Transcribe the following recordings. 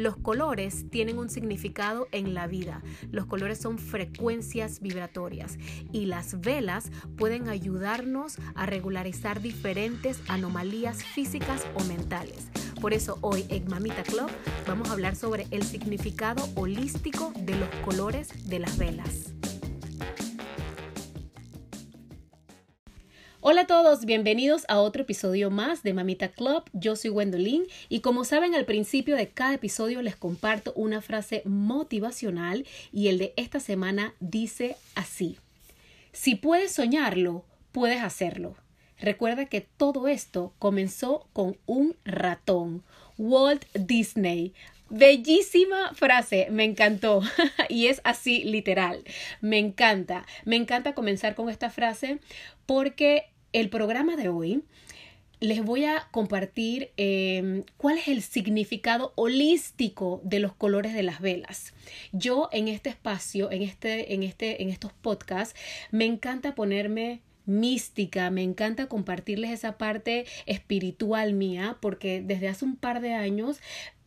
Los colores tienen un significado en la vida. Los colores son frecuencias vibratorias y las velas pueden ayudarnos a regularizar diferentes anomalías físicas o mentales. Por eso hoy en Mamita Club vamos a hablar sobre el significado holístico de los colores de las velas. Hola a todos, bienvenidos a otro episodio más de Mamita Club. Yo soy Gwendolyn y como saben al principio de cada episodio les comparto una frase motivacional y el de esta semana dice así. Si puedes soñarlo, puedes hacerlo. Recuerda que todo esto comenzó con un ratón, Walt Disney. Bellísima frase, me encantó. Y es así literal, me encanta, me encanta comenzar con esta frase porque el programa de hoy les voy a compartir em, cuál es el significado holístico de los colores de las velas. Yo en este espacio, en, este, en, este, en estos podcasts, me encanta ponerme mística, me encanta compartirles esa parte espiritual mía, porque desde hace un par de años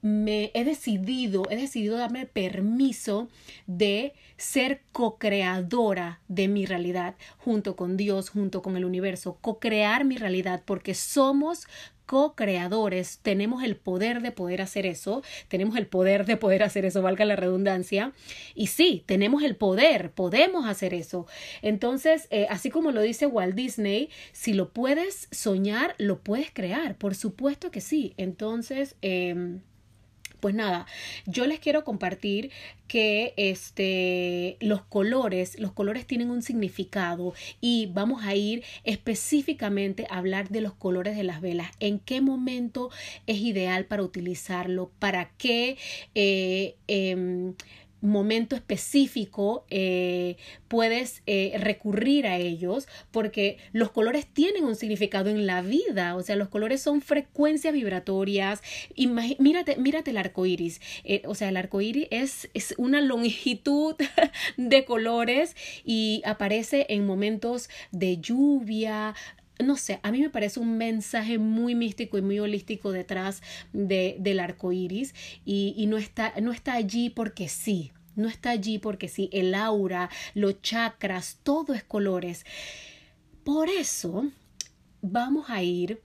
me he decidido, he decidido darme permiso de ser co-creadora de mi realidad junto con Dios, junto con el universo, co-crear mi realidad porque somos co-creadores, tenemos el poder de poder hacer eso, tenemos el poder de poder hacer eso, valga la redundancia, y sí, tenemos el poder, podemos hacer eso. Entonces, eh, así como lo dice Walt Disney, si lo puedes soñar, lo puedes crear, por supuesto que sí. Entonces, eh, pues nada, yo les quiero compartir que este, los colores, los colores tienen un significado y vamos a ir específicamente a hablar de los colores de las velas, en qué momento es ideal para utilizarlo, para qué... Eh, em, momento específico eh, puedes eh, recurrir a ellos porque los colores tienen un significado en la vida, o sea, los colores son frecuencias vibratorias. mírate, mírate el arco iris, eh, o sea, el arco iris es, es una longitud de colores y aparece en momentos de lluvia, no sé, a mí me parece un mensaje muy místico y muy holístico detrás de, del arco iris y, y no, está, no está allí porque sí, no está allí porque sí, el aura, los chakras, todo es colores. Por eso vamos a ir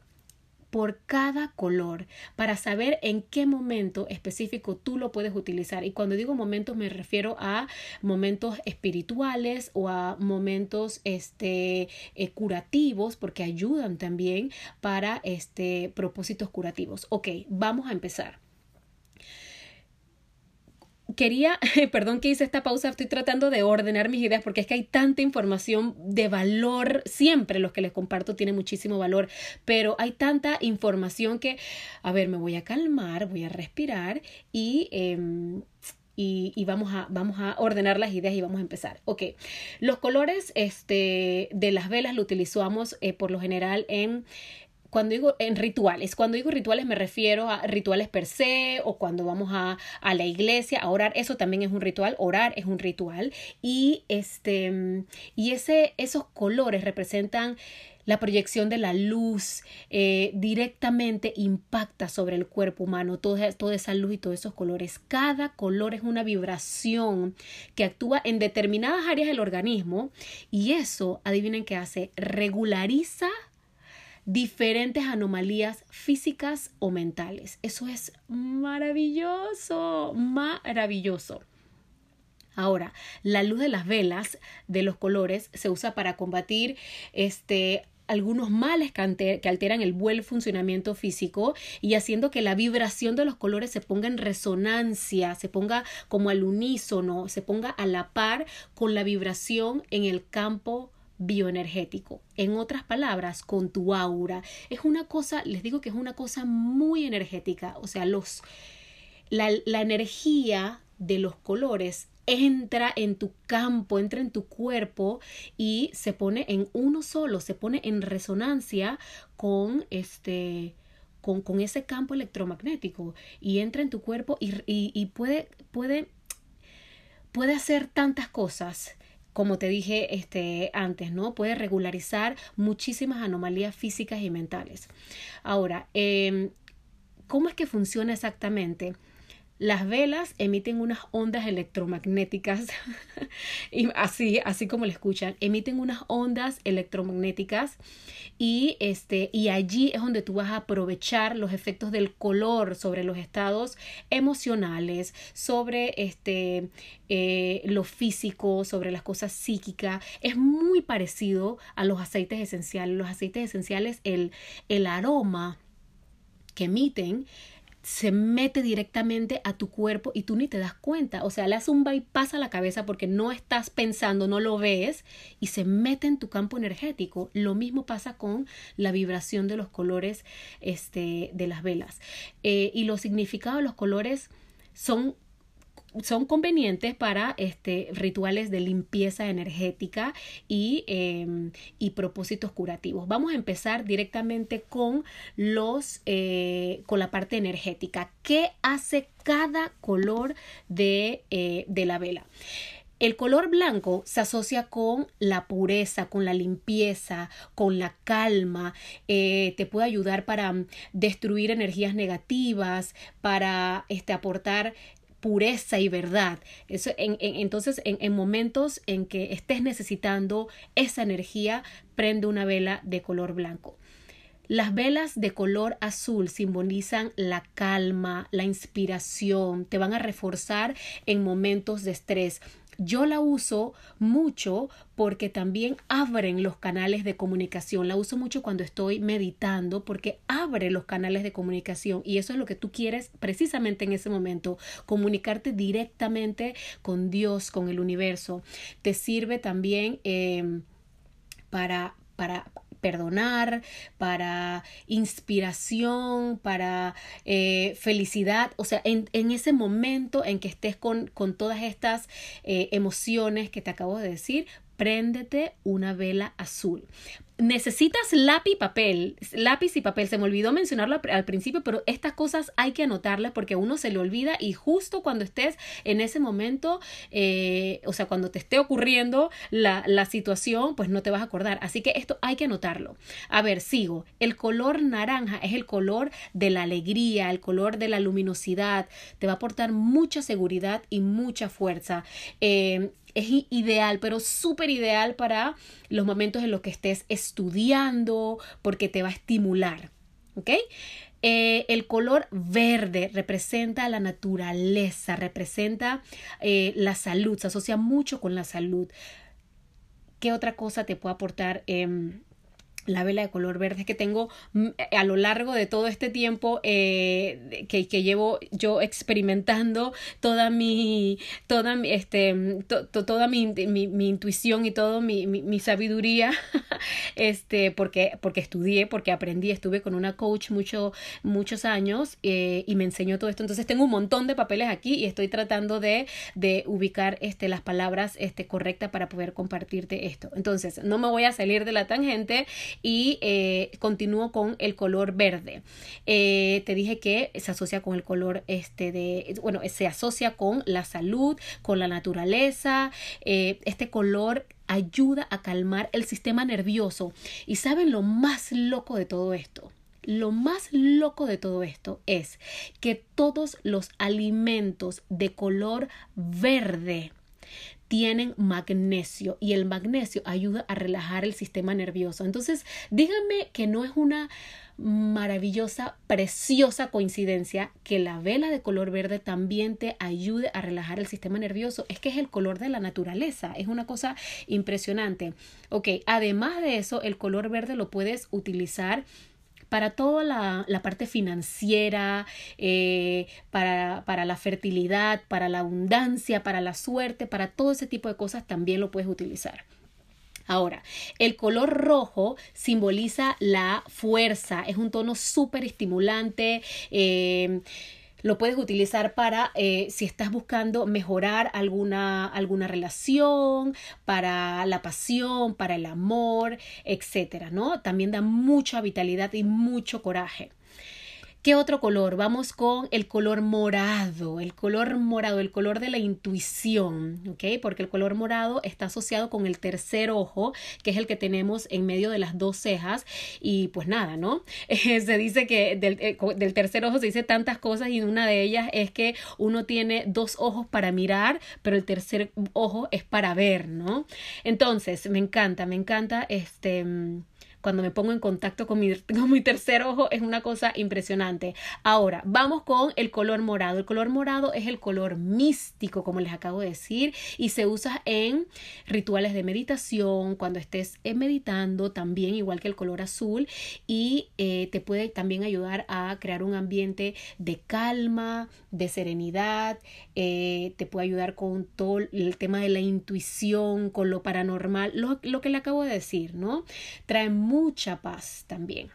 por cada color para saber en qué momento específico tú lo puedes utilizar. Y cuando digo momentos me refiero a momentos espirituales o a momentos este, eh, curativos porque ayudan también para este, propósitos curativos. Ok, vamos a empezar quería, perdón que hice esta pausa, estoy tratando de ordenar mis ideas porque es que hay tanta información de valor, siempre los que les comparto tienen muchísimo valor, pero hay tanta información que, a ver, me voy a calmar, voy a respirar y... Em, y, vamos, a, vamos a ordenar las ideas y vamos a empezar. Ok, los colores este, de las velas lo utilizamos eh, por lo general en cuando digo en rituales, cuando digo rituales me refiero a rituales per se o cuando vamos a, a, la iglesia a orar, eso también es un ritual, orar es un ritual y este y ese esos colores representan la proyección de la luz eh, directamente impacta sobre el cuerpo humano, toda, toda esa luz y todos esos colores. Cada color es una vibración que actúa en determinadas áreas del organismo y eso, adivinen qué hace, regulariza diferentes anomalías físicas o mentales. Eso es maravilloso, maravilloso. Ahora, la luz de las velas de los colores se usa para combatir este algunos males que, alteran el buen funcionamiento físico y haciendo que la vibración de los colores se ponga en resonancia, se ponga como al unísono, se ponga a la par con la vibración en el campo bioenergético. En otras palabras, con tu aura. Es una cosa, les digo que es una cosa muy energética. O sea, los, la, la energía de los colores entra en tu campo, entra en tu cuerpo y se pone en uno solo, se pone en resonancia con este con, con ese campo electromagnético y entra en tu cuerpo y, y, y puede, puede, puede hacer tantas cosas como te dije este, antes, ¿no? Puede regularizar muchísimas anomalías físicas y mentales. Ahora, em, ¿cómo es que funciona exactamente? Las velas emiten unas ondas electromagnéticas, y así, así como lo escuchan, emiten unas ondas electromagnéticas y, este, y allí es donde tú vas a aprovechar los efectos del color sobre los estados emocionales, sobre este, eh, lo físico, sobre las cosas psíquicas. Es muy parecido a los aceites esenciales. Los aceites esenciales, el, el aroma que emiten se mete directamente a tu cuerpo y tú ni te das cuenta. O sea, le hace un bypass a la cabeza porque no estás pensando, no lo ves y se mete en tu campo energético. Lo mismo pasa con la vibración de los colores este, de las velas. Eh, y los significados de los colores son son convenientes para este, rituales de limpieza energética y, em, y, propósitos curativos. Vamos a empezar directamente con los eh, con la parte energética. ¿Qué hace cada color de, eh, de la vela? El color blanco se asocia con la pureza, con la limpieza, con la calma, eh, te puede ayudar para destruir energías negativas, para este, aportar pureza y verdad. Eso, en, entonces, en, en, momentos en que estés necesitando esa energía, prende una vela de color blanco. Las velas de color azul simbolizan la calma, la inspiración, te van a reforzar en momentos de estrés. Yo la uso mucho porque también abren los canales de comunicación. La uso mucho cuando estoy meditando porque abre los canales de comunicación y eso es lo que tú quieres precisamente en ese momento, comunicarte directamente con Dios, con el universo. Te sirve también eh, para, para perdonar, para inspiración, para eh, felicidad. O sea, en, en, ese momento en que estés con, con todas estas eh, emociones que te acabo de decir, préndete una vela azul necesitas lápiz y papel, lápiz y papel. Se me olvidó mencionarlo al principio, pero estas cosas hay que anotarlas porque uno se le olvida y justo cuando estés en ese momento, eh, o sea, cuando te esté ocurriendo la, la situación, pues no te vas a acordar. Así que esto hay que anotarlo. A ver, sigo. El color naranja es el color de la alegría, el color de la luminosidad. Te va a aportar mucha seguridad y mucha fuerza. Eh, es ideal, pero súper ideal para los momentos en los que estés estudiando, porque te va a estimular. ¿Ok? Eh, el color verde representa la naturaleza, representa eh, la salud, se asocia mucho con la salud. ¿Qué otra cosa te puede aportar? Em, la vela de color verde que tengo mm, a lo largo de todo este tiempo eh, que, que, llevo yo experimentando toda mi toda mi, este toda mi, mi, intuición y toda mi, mi, sabiduría este porque porque estudié porque aprendí estuve con una coach mucho, muchos años eh, y me enseñó todo esto. Entonces tengo un montón de papeles aquí y estoy tratando de, de ubicar este las palabras este correctas para poder compartirte esto. Entonces no me voy a salir de la tangente y eh, continúo con el color verde. Eh, te dije que se asocia con el color este de, bueno, se asocia con la salud, con la naturaleza. Eh, este color ayuda a calmar el sistema nervioso. ¿Y saben lo más loco de todo esto? Lo más loco de todo esto es que todos los alimentos de color verde tienen magnesio y el magnesio ayuda a relajar el sistema nervioso. Entonces, díganme que no es una maravillosa, preciosa coincidencia que la vela de color verde también te ayude a relajar el sistema nervioso. Es que es el color de la naturaleza, es una cosa impresionante. Ok, además de eso, el color verde lo puedes utilizar para toda la, parte financiera, eh, para, para la fertilidad, para la abundancia, para la suerte, para todo ese tipo de cosas también lo puedes utilizar. Ahora, el color rojo simboliza la fuerza, es un tono súper estimulante. Eh, lo puedes utilizar para eh, si estás buscando mejorar alguna, alguna relación, para la pasión, para el amor, etcétera, ¿no? También da mucha vitalidad y mucho coraje. ¿Qué otro color? Vamos con el color morado, el color morado, el color de la intuición, ¿ok? Porque el color morado está asociado con el tercer ojo, que es el que tenemos en medio de las dos cejas. Y pues nada, ¿no? se dice que del, eh, del tercer ojo se dice tantas cosas y una de ellas es que uno tiene dos ojos para mirar, pero el tercer ojo es para ver, ¿no? Entonces, me encanta, me encanta este cuando me pongo en contacto con mi, con mi tercer ojo es una cosa impresionante. Ahora, vamos con el color morado. El color morado es el color místico, como les acabo de decir, y se usa en rituales de meditación, cuando estés eh, meditando, también igual que el color azul, y eh, te puede también ayudar a crear un ambiente de calma, de serenidad, eh, te puede ayudar con todo el tema de la intuición, con lo paranormal, lo, lo que le acabo de decir, ¿no? Trae mucha paz también.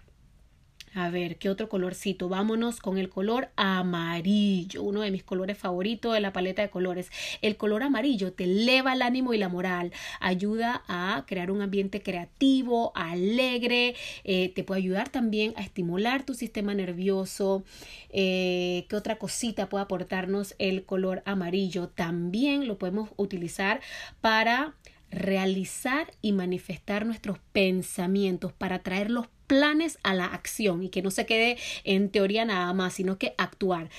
A ver, ¿qué otro colorcito? Vámonos con el color amarillo, uno de mis colores favoritos de la paleta de colores. El color amarillo te eleva el ánimo y la moral, ayuda a crear un ambiente creativo, alegre, eh, te puede ayudar también a estimular tu sistema nervioso. Eh, ¿Qué otra cosita puede aportarnos el color amarillo? También lo podemos utilizar para realizar y manifestar nuestros pensamientos para traer los planes a la acción y que no se quede en teoría nada más, sino que actuar.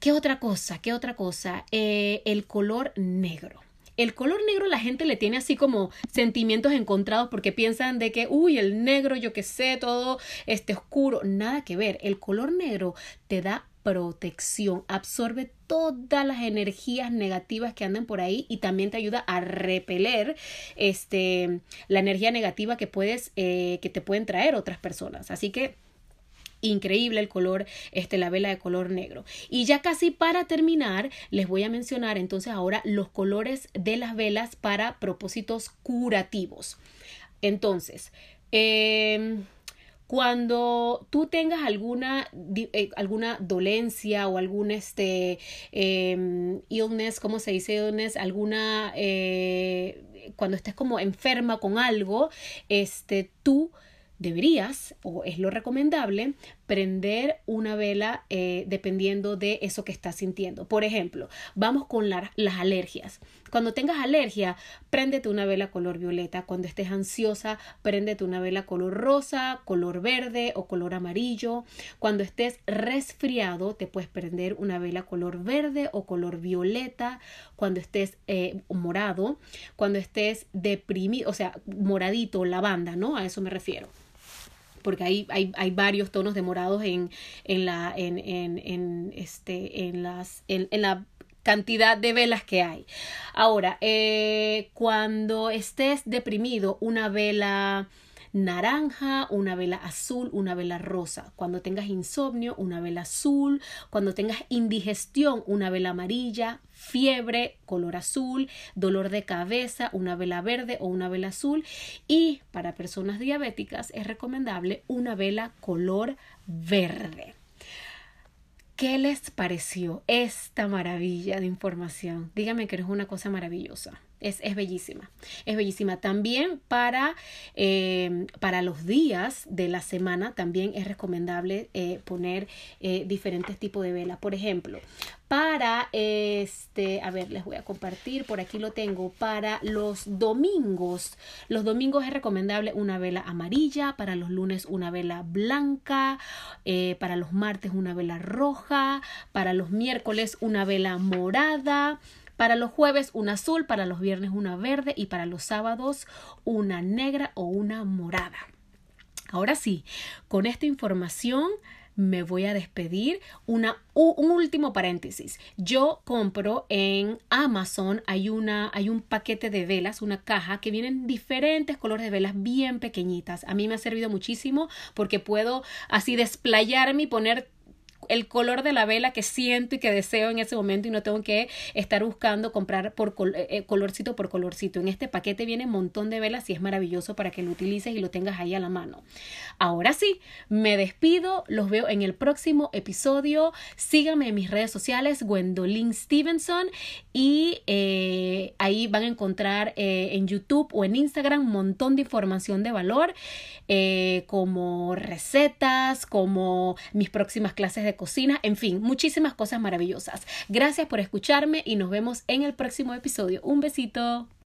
¿Qué otra cosa? ¿Qué otra cosa? Eh, el color negro. El color negro la gente le tiene así como sentimientos encontrados porque piensan de que, uy, el negro, yo qué sé, todo este oscuro, nada que ver. El color negro te da protección, absorbe todas las energías negativas que andan por ahí y también te ayuda a repeler este la energía negativa que puedes eh, que te pueden traer otras personas así que increíble el color, este, la vela de color negro. Y ya casi para terminar, les voy a mencionar entonces ahora los colores de las velas para propósitos curativos. Entonces, eh, cuando tú tengas alguna, eh, alguna dolencia o algún este, eh, illness, ¿cómo se dice illness? Alguna, eh, cuando estés como enferma con algo, este, tú deberías, o es lo recomendable, prender una vela eh, dependiendo de eso que estás sintiendo. Por ejemplo, vamos con las alergias. Cuando tengas alergia, préndete una vela color violeta. Cuando estés ansiosa, préndete una vela color rosa, color verde o color amarillo. Cuando estés resfriado, te puedes prender una vela color verde o color violeta. Cuando estés eh, morado, cuando estés deprimido, o sea, moradito, lavanda, ¿no? A eso me refiero porque hay, hay, hay varios tonos de morados en, en la, en, en, en, este, en, las, en, en la cantidad de velas que hay. Ahora, eh, cuando estés deprimido, una vela naranja, una vela azul, una vela rosa. Cuando tengas insomnio, una vela azul. Cuando tengas indigestión, una vela amarilla. Fiebre, color azul. Dolor de cabeza, una vela verde o una vela azul. Y para personas diabéticas es recomendable una vela color verde. ¿Qué les pareció esta maravilla de información? Dígame que es una cosa maravillosa. Es, es, bellísima, es bellísima. También para, eh, para los días de la semana también es recomendable eh, poner eh, diferentes tipos de velas. Por ejemplo, para este, a ver, les voy a compartir, por aquí lo tengo, para los domingos. Los domingos es recomendable una vela amarilla, para los lunes una vela blanca, para los martes una vela roja, para los miércoles una vela morada. Para los jueves una azul, para los viernes una verde y para los sábados una negra o una morada. Ahora sí, con esta información me voy a despedir. Una, un último paréntesis. Yo compro en Amazon, hay, una, hay un paquete de velas, una caja que vienen diferentes colores de velas bien pequeñitas. A mí me ha servido muchísimo porque puedo así desplayarme y poner el color de la vela que siento y que deseo en ese momento y no tengo que estar buscando comprar por eh, eh, colorcito por colorcito. En este paquete viene un montón de velas y es maravilloso para que lo utilices y lo tengas ahí a la mano. Ahora sí, me despido, los veo en el próximo episodio. Síganme en mis redes sociales, Gwendolyn Stevenson, y eh, ahí van a encontrar en YouTube o en Instagram un montón de información de valor, como recetas, como mis próximas clases cocina, en fin, muchísimas cosas maravillosas. Gracias por escucharme y nos vemos en el próximo episodio. Un besito.